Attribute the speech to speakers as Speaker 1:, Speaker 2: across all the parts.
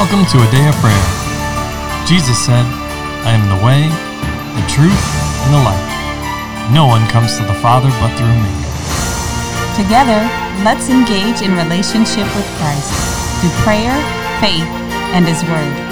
Speaker 1: Welcome to a day of prayer. Jesus said, I am the way, the truth, and the life. No one comes to the Father but through me.
Speaker 2: Together, let's engage in relationship with Christ through prayer, faith, and His Word.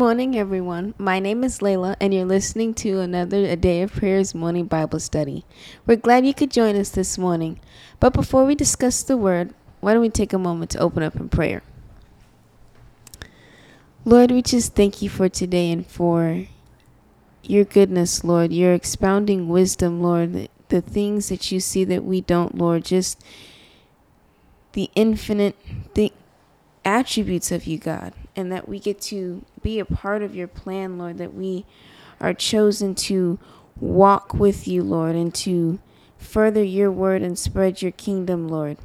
Speaker 3: Morning, everyone. My name is Layla, and you're listening to another A Day of Prayers morning Bible study. We're glad you could join us this morning. But before we discuss the Word, why don't we take a moment to open up in prayer? Lord, we just thank you for today and for your goodness, Lord, your expounding wisdom, Lord, the, the things that you see that we don't, Lord, just the infinite the attributes of you, God, and that we get to be a part of your plan, Lord, that we are chosen to walk with you, Lord, and to further your word and spread your kingdom, Lord.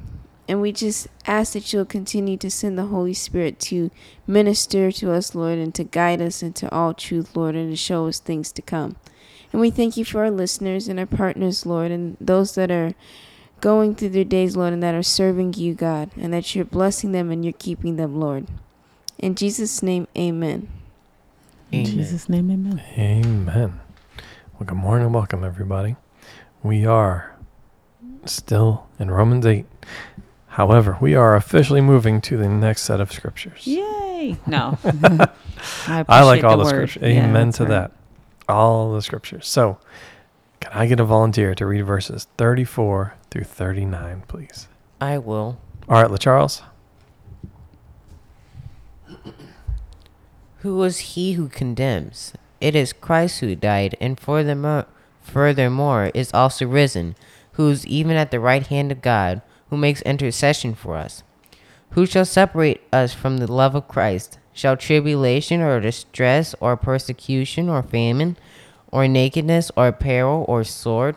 Speaker 3: And we just ask that you'll continue to send the Holy Spirit to minister to us, Lord, and to guide us into all truth, Lord, and to show us things to come. And we thank you for our listeners and our partners, Lord, and those that are going through their days, Lord, and that are serving you, God, and that you're blessing them and you're keeping them, Lord. In Jesus' name, amen.
Speaker 4: In
Speaker 5: Amen.
Speaker 4: Jesus' name, amen.
Speaker 1: Amen. Well, good morning and welcome, everybody. We are still in Romans 8. However, we are officially moving to the next set of scriptures.
Speaker 4: Yay! No. I,
Speaker 1: I like
Speaker 4: appreciate
Speaker 1: all the,
Speaker 4: word.
Speaker 1: scriptures. Amen
Speaker 4: that's
Speaker 1: to
Speaker 4: right.
Speaker 1: that. All the scriptures. So, can I get a volunteer to read verses 34 through 39, please?
Speaker 5: I will.
Speaker 1: All right, LaCharles.
Speaker 5: Who was he who condemns? It is Christ who died, and furthermore, furthermore is also risen, who is even at the right hand of God, who makes intercession for us. Who shall separate us from the love of Christ? Shall tribulation or distress or persecution or famine or nakedness or peril or sword?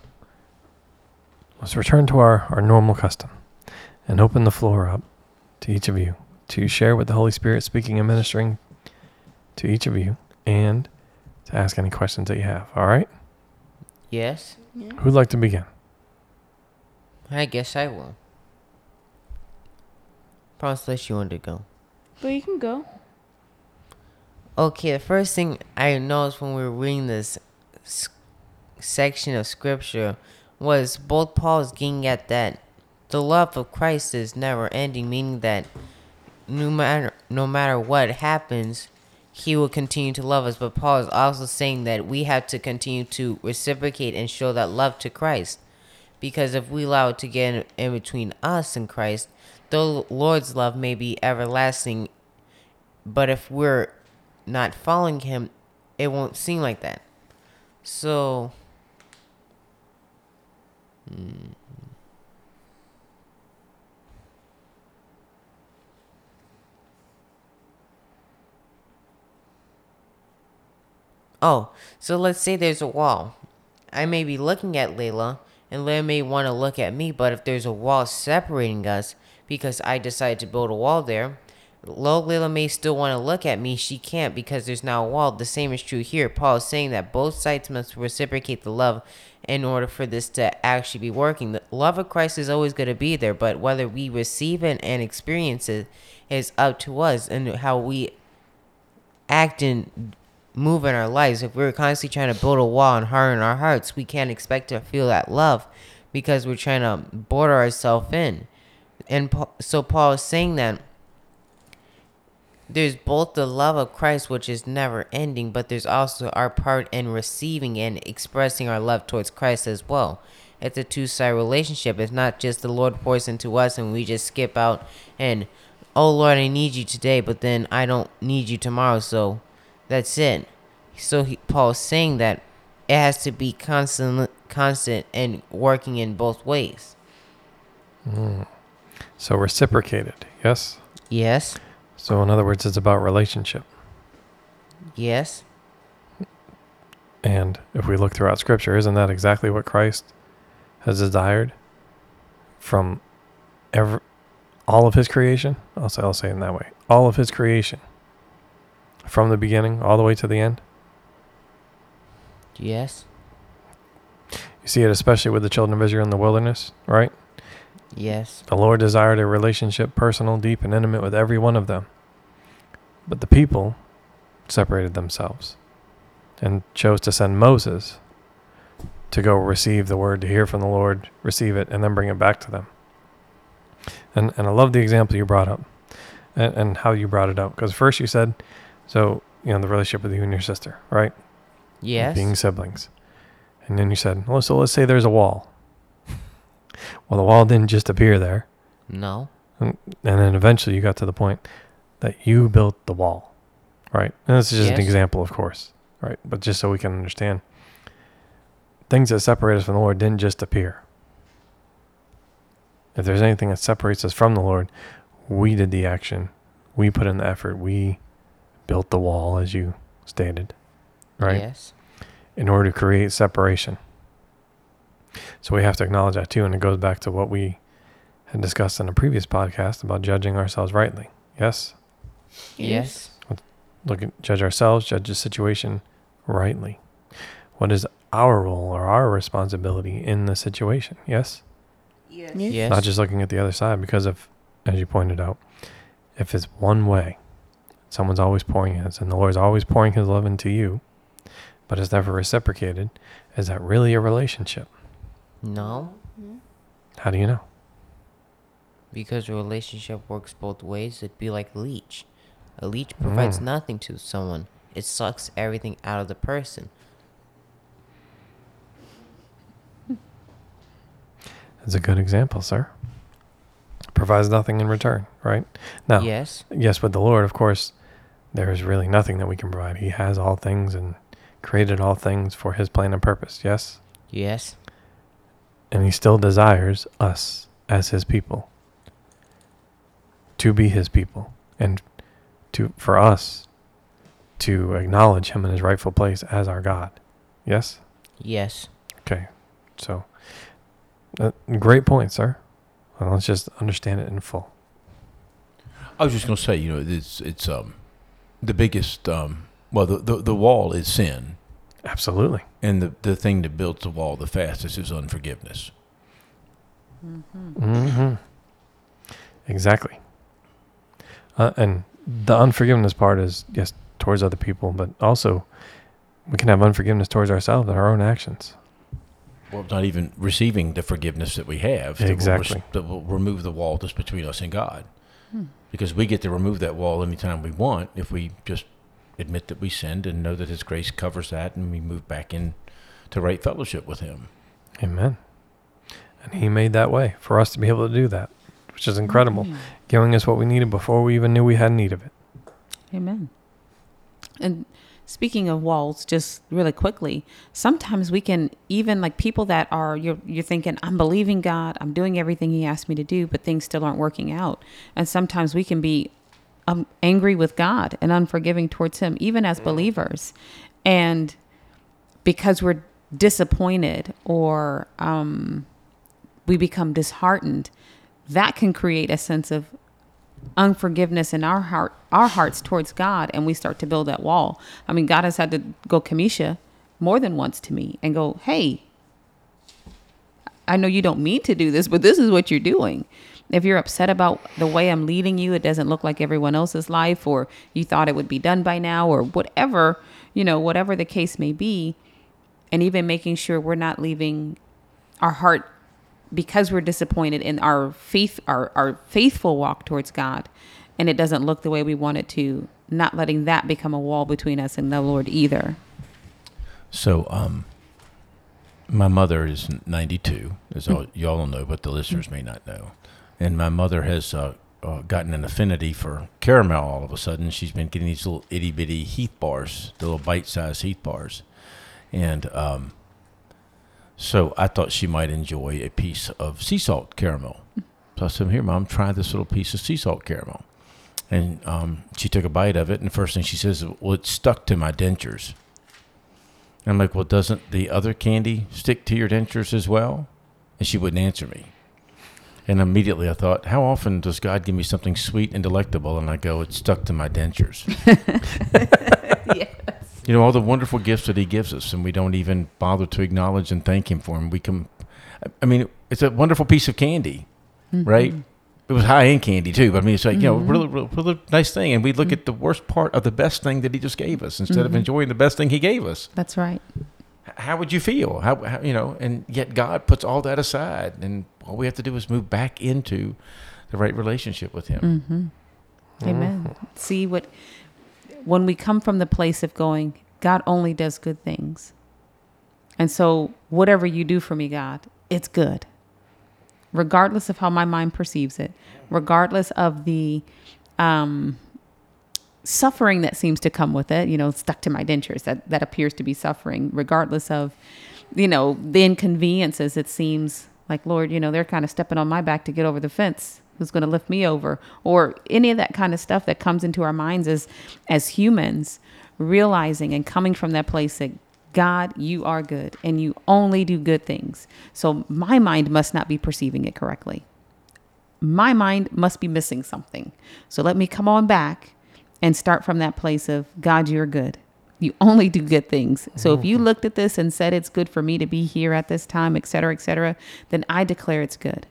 Speaker 1: let's return to our, our normal custom and open the floor up to each of you to share with the Holy Spirit speaking and ministering to each of you and to ask any questions that you have. All right?
Speaker 5: Yes?
Speaker 1: Who'd like to begin?
Speaker 5: I guess I will. Promise unless you want to go.
Speaker 3: But you can go.
Speaker 5: Okay, the first thing I noticed when we were reading this section of scripture was both Paul's getting at that the love of Christ is never ending, meaning that no matter no matter what happens, he will continue to love us. But Paul is also saying that we have to continue to reciprocate and show that love to Christ. Because if we allow it to get in, in between us and Christ, the Lord's love may be everlasting but if we're not following him, it won't seem like that. So, hmm. oh, so let's say there's a wall. I may be looking at Layla, and Layla may want to look at me, but if there's a wall separating us because I decided to build a wall there, Lo Layla may still want to look at me. She can't because there's now a wall. The same is true here. Paul is saying that both sides must reciprocate the love in order for this to actually be working. The love of Christ is always going to be there, but whether we receive it and experience it is up to us and how we act and move in our lives. If we're constantly trying to build a wall and harden our hearts, we can't expect to feel that love because we're trying to border ourselves in. And so Paul is saying that there's both the love of Christ, which is never ending, but there's also our part in receiving and expressing our love towards Christ as well. It's a two side relationship. It's not just the Lord pours into us and we just skip out and, oh Lord, I need you today, but then I don't need you tomorrow, so that's it. So he, Paul's saying that it has to be constant, constant and working in both ways. Mm.
Speaker 1: So reciprocated, yes?
Speaker 5: Yes.
Speaker 1: So, in other words, it's about relationship.
Speaker 5: Yes.
Speaker 1: And if we look throughout Scripture, isn't that exactly what Christ has desired from every, all of His creation? I'll say, I'll say it in that way. All of His creation, from the beginning all the way to the end.
Speaker 5: Yes.
Speaker 1: You see it especially with the children of Israel in the wilderness, right?
Speaker 5: Yes.
Speaker 1: The Lord desired a relationship, personal, deep, and intimate with every one of them. But the people separated themselves and chose to send Moses to go receive the word, to hear from the Lord, receive it, and then bring it back to them. And, and I love the example you brought up and, and how you brought it up. Because first you said, so, you know, the relationship with you and your sister, right?
Speaker 5: Yes.
Speaker 1: being siblings. And then you said, well, so let's say there's a wall. Well, the wall didn't just appear there.
Speaker 5: no.
Speaker 1: And, and then eventually you got to the point that you built the wall, right? And this is just an example, of course, right? But just so we can understand, things that separate us from the Lord didn't just appear. If there's anything that separates us from the Lord, we did the action, we put in the effort, we built the wall, as you stated, right?
Speaker 5: Yes.
Speaker 1: in order to create separation. So we have to acknowledge that too. And it goes back to what we had discussed in a previous podcast about judging ourselves rightly. Yes?
Speaker 5: Yes.
Speaker 1: Look at judge ourselves, judge the situation rightly. What is our role or our responsibility in the situation? Yes?
Speaker 3: Yes.
Speaker 5: Yes.
Speaker 1: Not just looking at the other side because if as you pointed out, if it's one way, someone's always pouring his and the Lord's always pouring his love into you, but it's never reciprocated, is that really a relationship?
Speaker 5: No.
Speaker 1: How do you know?
Speaker 5: Because a relationship works both ways. It'd be like a leech. A leech provides
Speaker 1: Mm.
Speaker 5: nothing to someone. It sucks everything out of the person.
Speaker 1: That's a good example, sir. Provides nothing in return, right? Now,
Speaker 5: Yes.
Speaker 1: yes, with the Lord, of course, there is really nothing that we can provide. He has all things and created all things for his plan and purpose, yes?
Speaker 5: Yes.
Speaker 1: And he still desires us as his people to be his people and to for us to acknowledge him in his rightful place as our God. Yes?
Speaker 5: Yes.
Speaker 1: Okay. So uh, great point, sir. Well, let's just understand it in full.
Speaker 6: I was just going to say, you know, it's it's um the biggest um well the, the the wall is sin,
Speaker 1: Absolutely.
Speaker 6: and the the thing that builds the wall the fastest is unforgiveness.
Speaker 1: hmm Exactly. Uh, and the unforgiveness part is yes towards other people, but also we can have unforgiveness towards ourselves and our own actions.
Speaker 6: Well, not even receiving the forgiveness that we have that will res-
Speaker 1: Exactly.
Speaker 6: that will remove the wall that's between us and God, because we get to remove that wall anytime we want if we just admit that we sinned and know that His grace covers that, and we move back in to right fellowship with Him.
Speaker 1: Amen. And He made that way for us to be able to do that, which is incredible,
Speaker 4: Mhm.
Speaker 1: giving us what we needed before we even knew we had need of it.
Speaker 4: Amen. And speaking of walls, just really quickly, sometimes we can even like people that are you're you're thinking I'm believing God, I'm doing everything He asked me to do, but things still aren't working out. And sometimes we can be um, angry with God and unforgiving towards Him, even as believers, and because we're disappointed or um, we become disheartened, that can create a sense of unforgiveness in our heart our hearts towards God and we start to build that wall. I mean, God has had to go Kamisha more than once to me and go, "Hey, I know you don't mean to do this, but this is what you're doing." If you're upset about the way I'm leading you, it doesn't look like everyone else's life or you thought it would be done by now or whatever, you know, whatever the case may be, and even making sure we're not leaving our heart because we're disappointed in our faith our, our faithful walk towards god and it doesn't look the way we want it to not letting that become a wall between us and the lord either
Speaker 6: So, um, my mother is 92, as all, y'all know, but the listeners may not know. And my mother has uh, uh, gotten an affinity for caramel all of a sudden. She's been getting these little itty bitty Heath bars, the little bite sized Heath bars. And um, So I thought she might enjoy a piece of sea salt caramel. So I said, "Here, mom, try this little piece of sea salt caramel." And um, she took a bite of it, and the first thing she says, "Well, it stuck to my dentures." I'm like, "Well, doesn't the other candy stick to your dentures as well?" And she wouldn't answer me. And immediately I thought, how often does God give me something sweet and delectable, and I go, "It's stuck to my dentures." You know all the wonderful gifts that He gives us, and we don't even bother to acknowledge and thank Him for them. We can, I mean, it's a wonderful piece of candy, mm-hmm. right? It was high end candy too, but I mean, it's like you know, mm-hmm. really, really, really nice thing. And we look mm-hmm. at the worst part of the best thing that He just gave us instead of enjoying the best thing He gave us.
Speaker 4: That's right.
Speaker 6: How would you feel? How, how you know? And yet God puts all that aside, and all we have to do is move back into the right relationship with Him.
Speaker 4: Amen. See what when we come from the place of going, God only does good things. And so whatever you do for me, God, it's good. Regardless of how my mind perceives it, regardless of the um suffering that seems to come with it, you know, stuck to my dentures, that that appears to be suffering, regardless of you know, the inconveniences it seems like Lord, you know, they're kind of stepping on my back to get over the fence. Who's going to lift me over? Or any of that kind of stuff that comes into our minds as as humans, realizing and coming from that place that God, you are good and you only do good things. So my mind must not be perceiving it correctly. My mind must be missing something. So let me come on back and start from that place of God, you're good. You only do good things. So if you mm-hmm. looked at this and said it's good for me to be here at this time, et cetera, et cetera, then I declare it's good.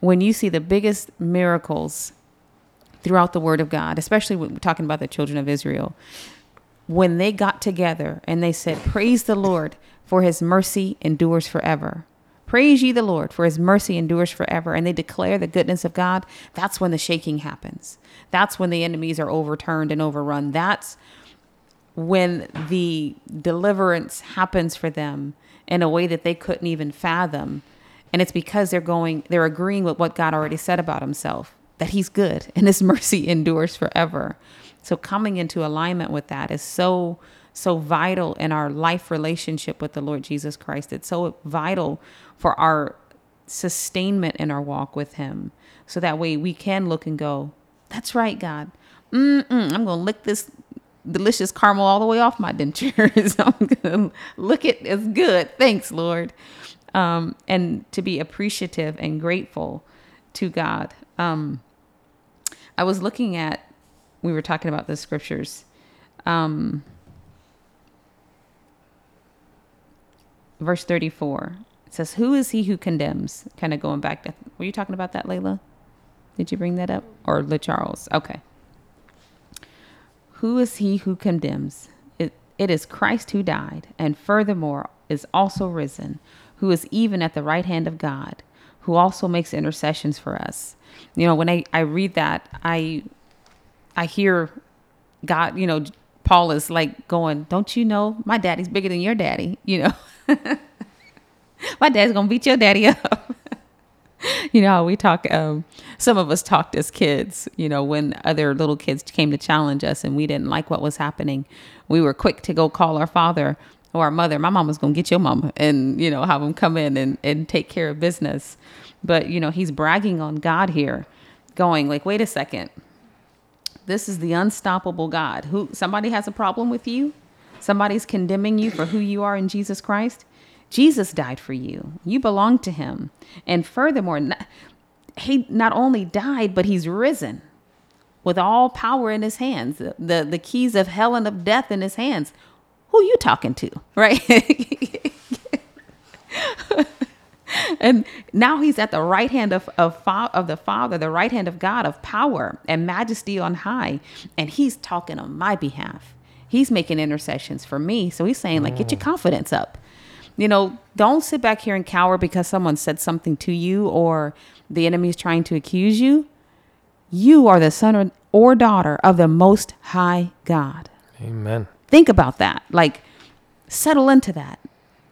Speaker 4: When you see the biggest miracles throughout the Word of God, especially when we're talking about the children of Israel, when they got together and they said, Praise the Lord, for his mercy endures forever. Praise ye the Lord, for his mercy endures forever. And they declare the goodness of God. That's when the shaking happens. That's when the enemies are overturned and overrun. That's when the deliverance happens for them in a way that they couldn't even fathom. And it's because they're going, they're agreeing with what God already said about himself that he's good and his mercy endures forever. So coming into alignment with that is so, so vital in our life relationship with the Lord Jesus Christ. It's so vital for our sustainment in our walk with him. So that way we can look and go, that's right, God. Mm-mm, I'm to lick this delicious caramel all the way off my dentures. I'm to look it as good. Thanks, Lord. Um, and to be appreciative and grateful to God. Um, I was looking at, we were talking about the scriptures. Um, verse 34 it says, Who is he who condemns? Kind of going back to, were you talking about that, Layla? Did you bring that up? Or LeCharles? Okay. Who is he who condemns? It, it is Christ who died, and furthermore is also risen, who is even at the right hand of God, who also makes intercessions for us. You know, when I, I read that, I I hear God, you know, Paul is like going, Don't you know my daddy's bigger than your daddy? You know, my dad's gonna beat your daddy up. You know how we talk um, some of us talked as kids you know when other little kids came to challenge us and we didn't like what was happening. We were quick to go call our father or our mother my mom was going to get your mama and you know have them come in and, and take care of business. But you know he's bragging on god here going like wait a second. This is the unstoppable god. Who somebody has a problem with you? Somebody's condemning you for who you are in jesus christ Jesus died for you. You belong to him. And furthermore, not, he not only died, but he's risen with all power in his hands, the, the, the keys of hell and of death in his hands. Who you talking to, right? and now he's at the right hand of, of, of the Father, the right hand of God, of power and majesty on high. And he's talking on my behalf. He's making intercessions for me. So he's saying, like, get your mm. confidence up you know, don't sit back here and cower because someone said something to you or the enemy is trying to accuse you. You are the son or, daughter of the most high God.
Speaker 1: Amen.
Speaker 4: Think about that. Like, settle into that.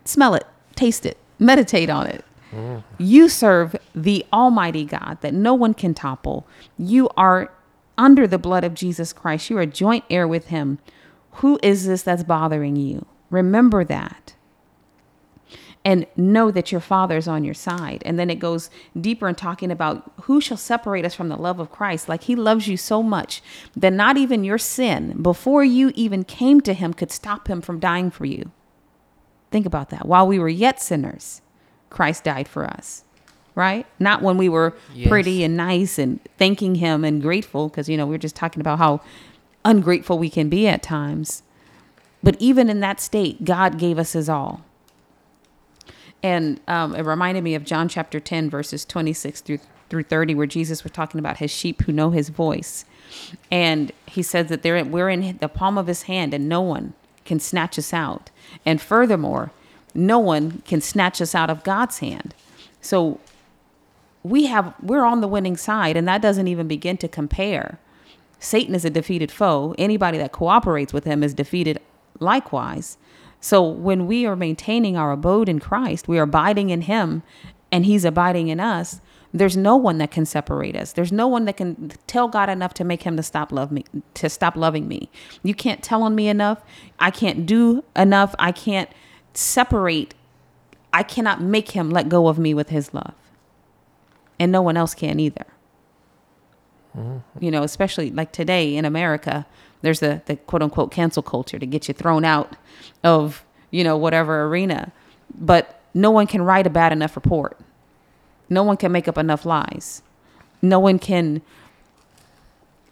Speaker 4: Smell it, taste it, meditate on it. Mm. You serve the Almighty God that no one can topple. You are under the blood of Jesus Christ. You are a joint heir with Him. Who is this that's bothering you? Remember that. And know that your father's on your side. And then it goes deeper in talking about who shall separate us from the love of Christ. Like he loves you so much that not even your sin, before you even came to him, could stop him from dying for you. Think about that. While we were yet sinners, Christ died for us. Right? Not when we were
Speaker 5: Yes.
Speaker 4: pretty and nice and thanking him and grateful, because, you know, we are just talking about how ungrateful we can be at times. But even in that state, God gave us his all. And um, it reminded me of John chapter 10, verses 26 through, through 30, where Jesus was talking about his sheep who know his voice. And he says that they're, we're in the palm of his hand and no one can snatch us out. And furthermore, no one can snatch us out of God's hand. So we have we're on the winning side and that doesn't even begin to compare satan is a defeated foe anybody that cooperates with him is defeated likewise so when we are maintaining our abode in christ we are abiding in him and he's abiding in us there's no one that can separate us. There's no one that can tell god enough to make him to stop love me to stop loving me. You can't tell on me enough. I can't do enough. I can't separate. I cannot make him let go of me with his love. And no one else can either. Mm-hmm. You know, especially like today in America, there's the, the quote unquote cancel culture to get you thrown out of, you know, whatever arena. But no one can write a bad enough report. No one can make up enough lies. No one can,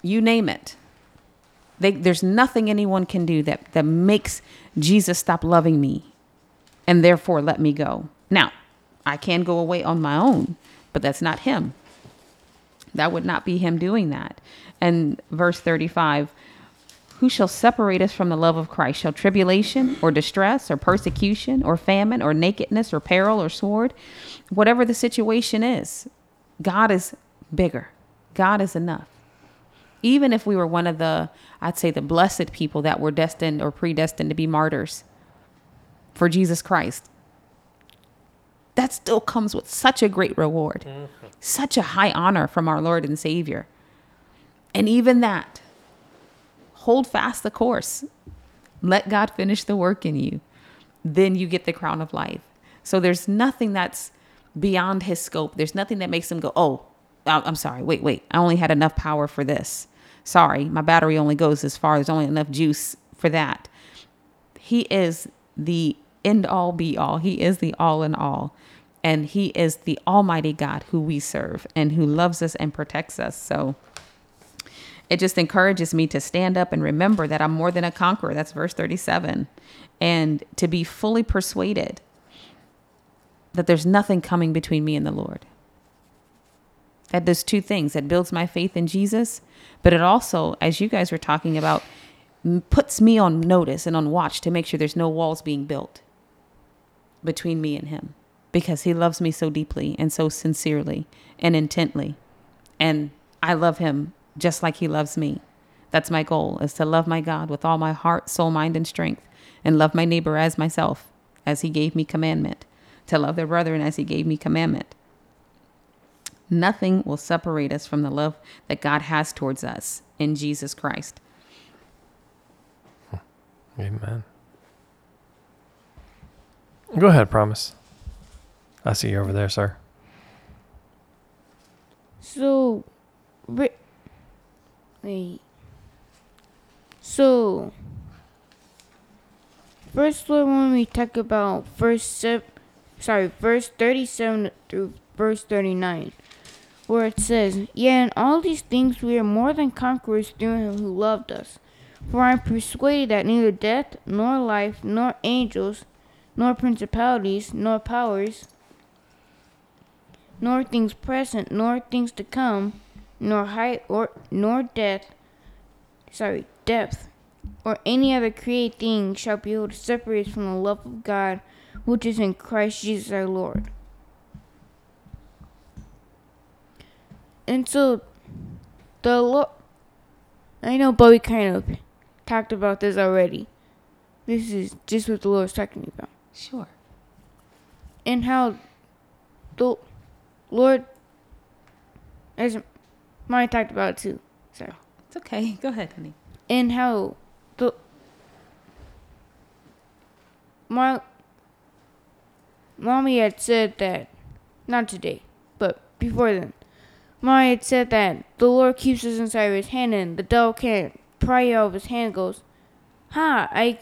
Speaker 4: you name it. They, there's nothing anyone can do that, that makes Jesus stop loving me and therefore let me go. Now, I can go away on my own, but that's not him. That would not be him doing that. And verse 35 Who shall separate us from the love of Christ? Shall tribulation or distress or persecution or famine or nakedness or peril or sword? Whatever the situation is, God is bigger. God is enough. Even if we were one of the, I'd say, the blessed people that were destined or predestined to be martyrs for Jesus Christ, that still comes with such a great reward, mm-hmm. such a high honor from our Lord and Savior. And even that, hold fast the course. Let God finish the work in you. Then you get the crown of life. So there's nothing that's beyond his scope. There's nothing that makes him go, oh, I'm sorry. Wait, wait. I only had enough power for this. Sorry, my battery only goes as far. There's only enough juice for that. He is the end all be all. He is the all in all. And he is the almighty God who we serve and who loves us and protects us. So it just encourages me to stand up and remember that I'm more than a conqueror. That's verse 37. And to be fully persuaded that there's nothing coming between me and the Lord. That does two things. That builds my faith in Jesus, but it also, as you guys were talking about, puts me on notice and on watch to make sure there's no walls being built between me and him because he loves me so deeply and so sincerely and intently. And I love him just like he loves me. That's my goal is to love my God with all my heart, soul, mind, and strength, and love my neighbor as myself, as he gave me commandment, to love their brethren as he gave me commandment. Nothing will separate us from the love that God has towards us in Jesus Christ.
Speaker 1: Amen. Go ahead, promise. I see you over there, sir.
Speaker 7: So, ri- wait. So, first, when we talk about verse seven, sorry, verse thirty-seven through verse thirty-nine, where it says, "Yeah, in all these things we are more than conquerors through Him who loved us. For I am persuaded that neither death, nor life, nor angels, nor principalities, nor powers." nor things present, nor things to come, nor height or nor depth, sorry, depth, or any other created thing shall be able to separate us from the love of God, which is in Christ Jesus our Lord. And so, the Lord, I know Bowie kind of talked about this already. This is just what the Lord's talking about
Speaker 4: Sure.
Speaker 7: and how the Lord, as Mine talked about it too, sorry,
Speaker 4: It's okay. Go ahead, honey.
Speaker 7: and how the my mommy had said that, not today, but before then, mommy had said that the Lord keeps us inside of His hand, and the devil can't pry out of His hand. Goes, huh? I.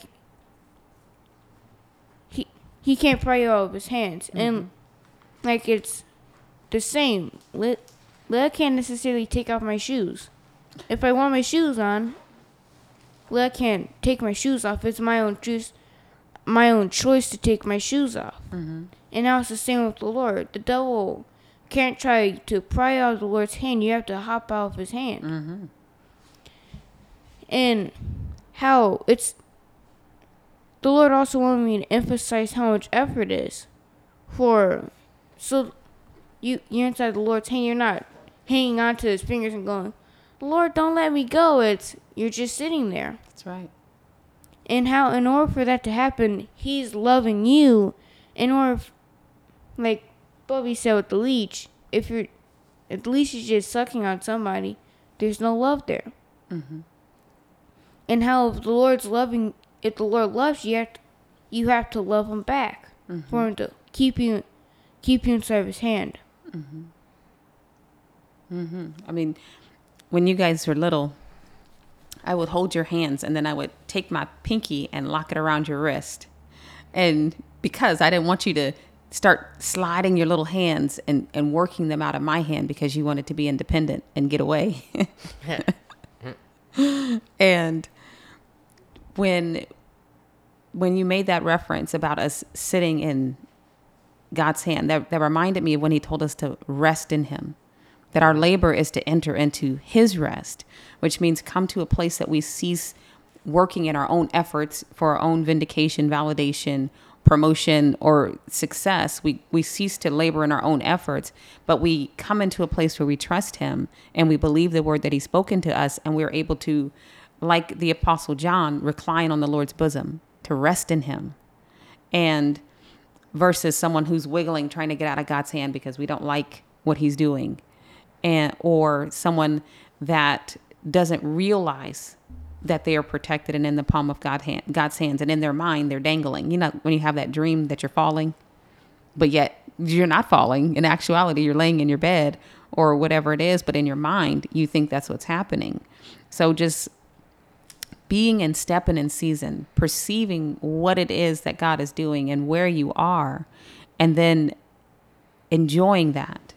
Speaker 7: He he can't pry out of His hands, and mm-hmm. like it's the same. Lit, Leah can't necessarily take off my shoes. If I want my shoes on, well, I can't take my shoes off. It's my own choice, my own choice to take my shoes off. Mm-hmm. And now it's the same with the Lord. The devil can't try to pry out of the Lord's hand. You have to hop out of his hand. Mm-hmm. And how it's the Lord also wanted me to emphasize how much effort it is for so you you're inside the Lord's hand. You're not hanging on to His fingers and going, "Lord, don't let me go." It's you're just sitting there.
Speaker 4: That's right.
Speaker 7: And how, in order for that to happen, He's loving you. In order, f- like Bubby said with the leech, if you're, if the leech is just sucking on somebody, there's no love there. Mm-hmm. And how if the Lord's loving, if the Lord loves you, you have to, you have to love Him back for mm-hmm. Him to keep you, keep you inside of His hand. Mm-hmm. Mm-hmm.
Speaker 4: I mean, when you guys were little, I would hold your hands and then I would take my pinky and lock it around your wrist. And because I didn't want you to start sliding your little hands and, and working them out of my hand because you wanted to be independent and get away. and when when you made that reference about us sitting in God's hand, that, that reminded me of when he told us to rest in him that our labor is to enter into his rest, which means come to a place that we cease working in our own efforts for our own vindication, validation, promotion, or success. We, we cease to labor in our own efforts, but we come into a place where we trust him and we believe the word that he's spoken to us, and we're able to, like the Apostle John, recline on the Lord's bosom, to rest in him. And versus someone who's wiggling trying to get out of God's hand because we don't like what he's doing and or someone that doesn't realize that they are protected and in the palm of God hand, God's hands and in their mind they're dangling. You know when you have that dream that you're falling but yet you're not falling. In actuality, you're laying in your bed or whatever it is, but in your mind, you think that's what's happening. So just being in step and in season, perceiving what it is that God is doing and where you are, and then enjoying that,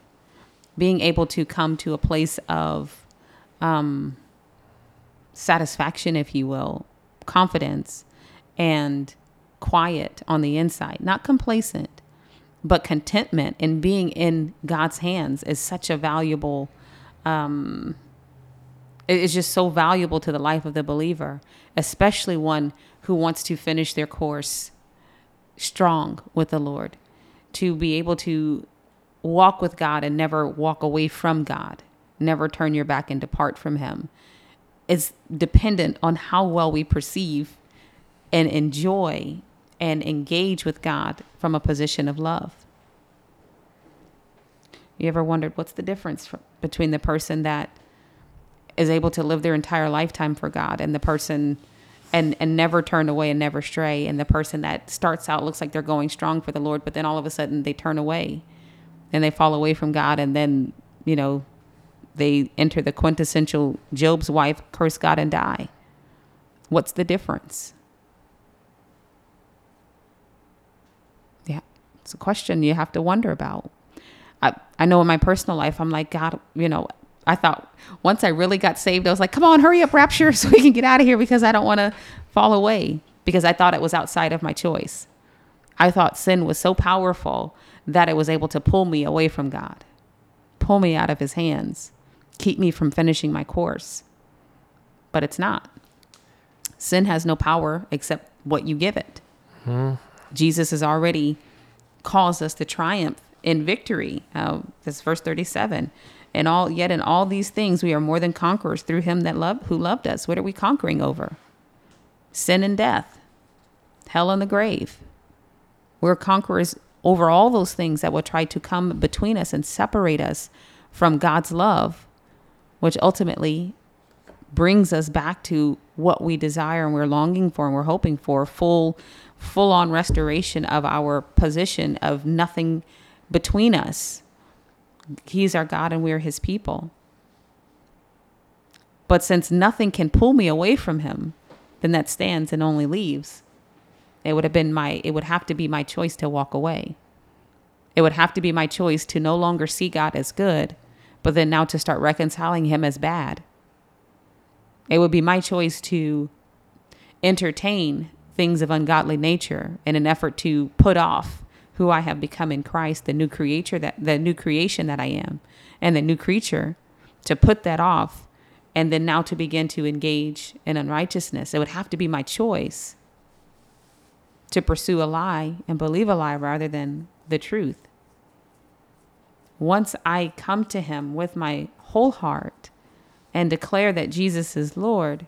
Speaker 4: being able to come to a place of um, satisfaction, if you will, confidence, and quiet on the inside, not complacent, but contentment in being in God's hands is such a valuable um it is just so valuable to the life of the believer, especially one who wants to finish their course strong with the Lord, to be able to walk with God and never walk away from God, never turn your back and depart from Him, is dependent on how well we perceive and enjoy and engage with God from a position of love. You ever wondered what's the difference between the person that is able to live their entire lifetime for God and the person and and never turn away and never stray and the person that starts out looks like they're going strong for the Lord but then all of a sudden they turn away and they fall away from God and then you know they enter the quintessential Job's wife curse God and die. What's the difference? Yeah, it's a question you have to wonder about. I, I know in my personal life, I'm like, God, you know, I thought once I really got saved, I was like, come on, hurry up, rapture, so we can get out of here because I don't want to fall away because I thought it was outside of my choice. I thought sin was so powerful that it was able to pull me away from God, pull me out of his hands, keep me from finishing my course. But it's not. Sin has no power except what you give it. Jesus has already caused us to triumph in victory. Uh, that's verse 37. And all yet in all these things we are more than conquerors through him that loved who loved us. What are we conquering over? Sin and death, hell and the grave. We're conquerors over all those things that will try to come between us and separate us from God's love, which ultimately brings us back to what we desire and we're longing for and we're hoping for full full on restoration of our position of nothing between us. He's our God and we're his people. But since nothing can pull me away from him, then that stands and only leaves. It would have been my it would have to be my choice to walk away. It would have to be my choice to no longer see God as good, but then now to start reconciling him as bad. It would be my choice to entertain things of ungodly nature in an effort to put off who I have become in Christ, the new creature that the new creation that I am, and the new creature, to put that off and then now to begin to engage in unrighteousness. It would have to be my choice to pursue a lie and believe a lie rather than the truth. Once I come to him with my whole heart and declare that Jesus is Lord,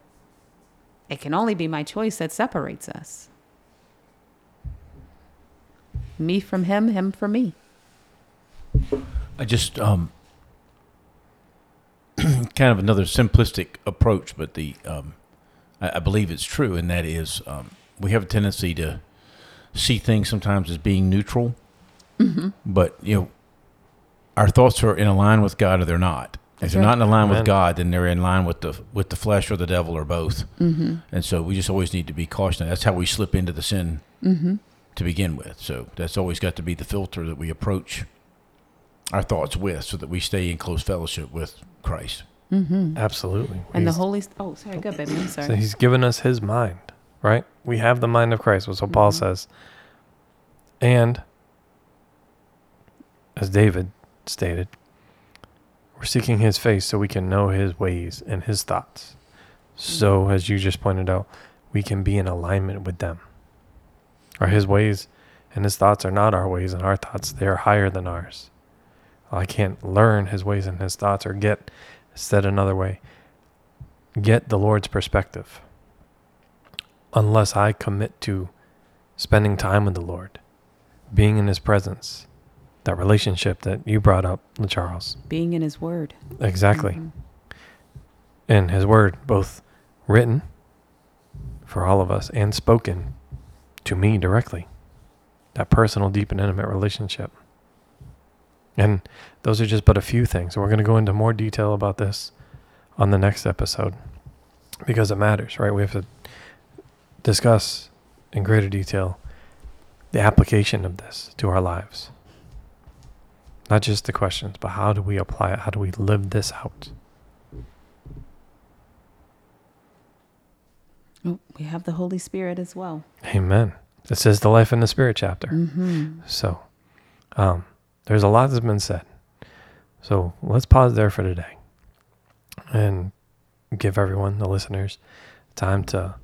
Speaker 4: it can only be my choice that separates us. Me from him, him from me.
Speaker 6: I just um, kind of another simplistic approach, but the um, I, I believe it's true, and that is um, we have a tendency to see things sometimes as being neutral, mm-hmm. but you know our thoughts are in line with God or they're not. If they're not in line
Speaker 1: Amen.
Speaker 6: with God, then they're in line with the with the flesh or the devil or both. Mm-hmm. And so we just always need to be cautious. That's how we slip into the sin mm-hmm. to begin with. So that's always got to be the filter that we approach our thoughts with, so that we stay in close fellowship with Christ. Mm-hmm.
Speaker 1: Absolutely.
Speaker 4: And the Holy Oh, sorry, go baby. I'm sorry.
Speaker 1: So he's given us his mind, right? We have the mind of Christ, was what Paul
Speaker 4: Mm-hmm.
Speaker 1: says. And as David stated, we're seeking his face so we can know his ways and his thoughts. So, as you just pointed out, we can be in alignment with them. Or his ways and his thoughts are not our ways and our thoughts, they are higher than ours. I can't learn his ways and his thoughts or get, said another way, get the Lord's perspective unless I commit to spending time with the Lord, being in His presence, that relationship that you brought up, Charles.
Speaker 4: Being in his word.
Speaker 1: Exactly.
Speaker 4: Mhm.
Speaker 1: And His Word, both written for all of us and spoken to me directly. That personal, deep, and intimate relationship. And those are just but a few things. We're going to go into more detail about this on the next episode because it matters, right? We have to discuss in greater detail the application of this to our lives. Not just the questions, but how do we apply it? How do we live this out?
Speaker 4: Oh, we have the Holy Spirit as well.
Speaker 1: Amen. This is the life in the spirit chapter.
Speaker 4: Mm-hmm.
Speaker 1: So, um, there's a lot that's been said. So let's pause there for today, and give everyone, the listeners, time to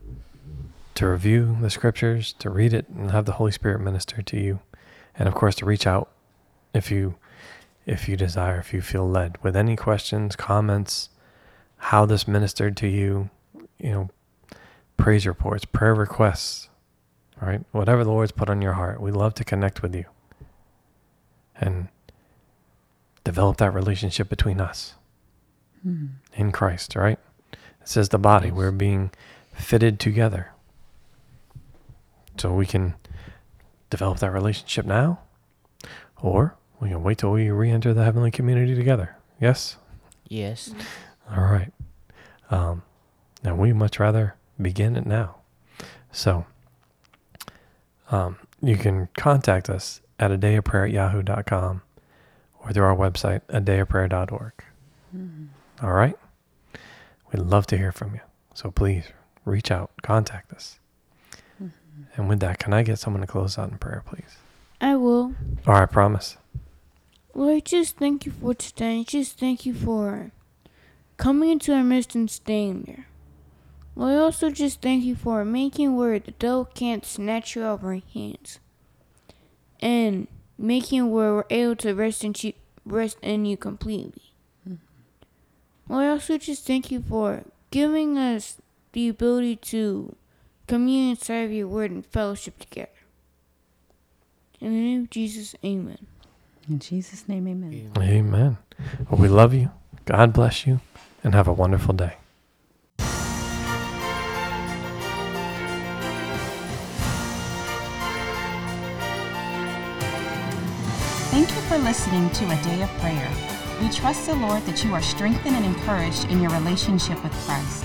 Speaker 1: to review the scriptures, to read it, and have the Holy Spirit minister to you, and of course to reach out if you if you desire, if you feel led, with any questions, comments, how this ministered to you, you know, praise reports, prayer requests, all right? Whatever the Lord's put on your heart, we love to connect with you and develop that relationship between us hmm. in Christ, right? It says the body, we're being fitted together. So we can develop that relationship now, or we can wait till we re enter the heavenly community together. Yes?
Speaker 5: Yes.
Speaker 1: All right. Um, and we much rather begin it now. So um, you can contact us at a day of prayer at yahoo.com or through our website, a day of prayer.org. All right. We'd love to hear from you. So please reach out, contact us. And with that, can I get someone to close out in prayer, please?
Speaker 7: I will.
Speaker 1: All right, promise.
Speaker 7: Lord, just thank you for today. Just thank you for coming into our midst and staying there. Lord, I also just thank you for making where the devil can't snatch you out of our hands. And making where we're able to rest in you, rest in you completely. Mm-hmm. Lord, I also just thank you for giving us the ability to Communion, serve your word, and fellowship together. In the name of Jesus, amen.
Speaker 4: In Jesus' name, amen.
Speaker 1: Amen. Well, we love you. God bless you, and have a wonderful day.
Speaker 4: Thank you for listening to A Day of Prayer. We trust the Lord that you are strengthened and encouraged in your relationship with Christ.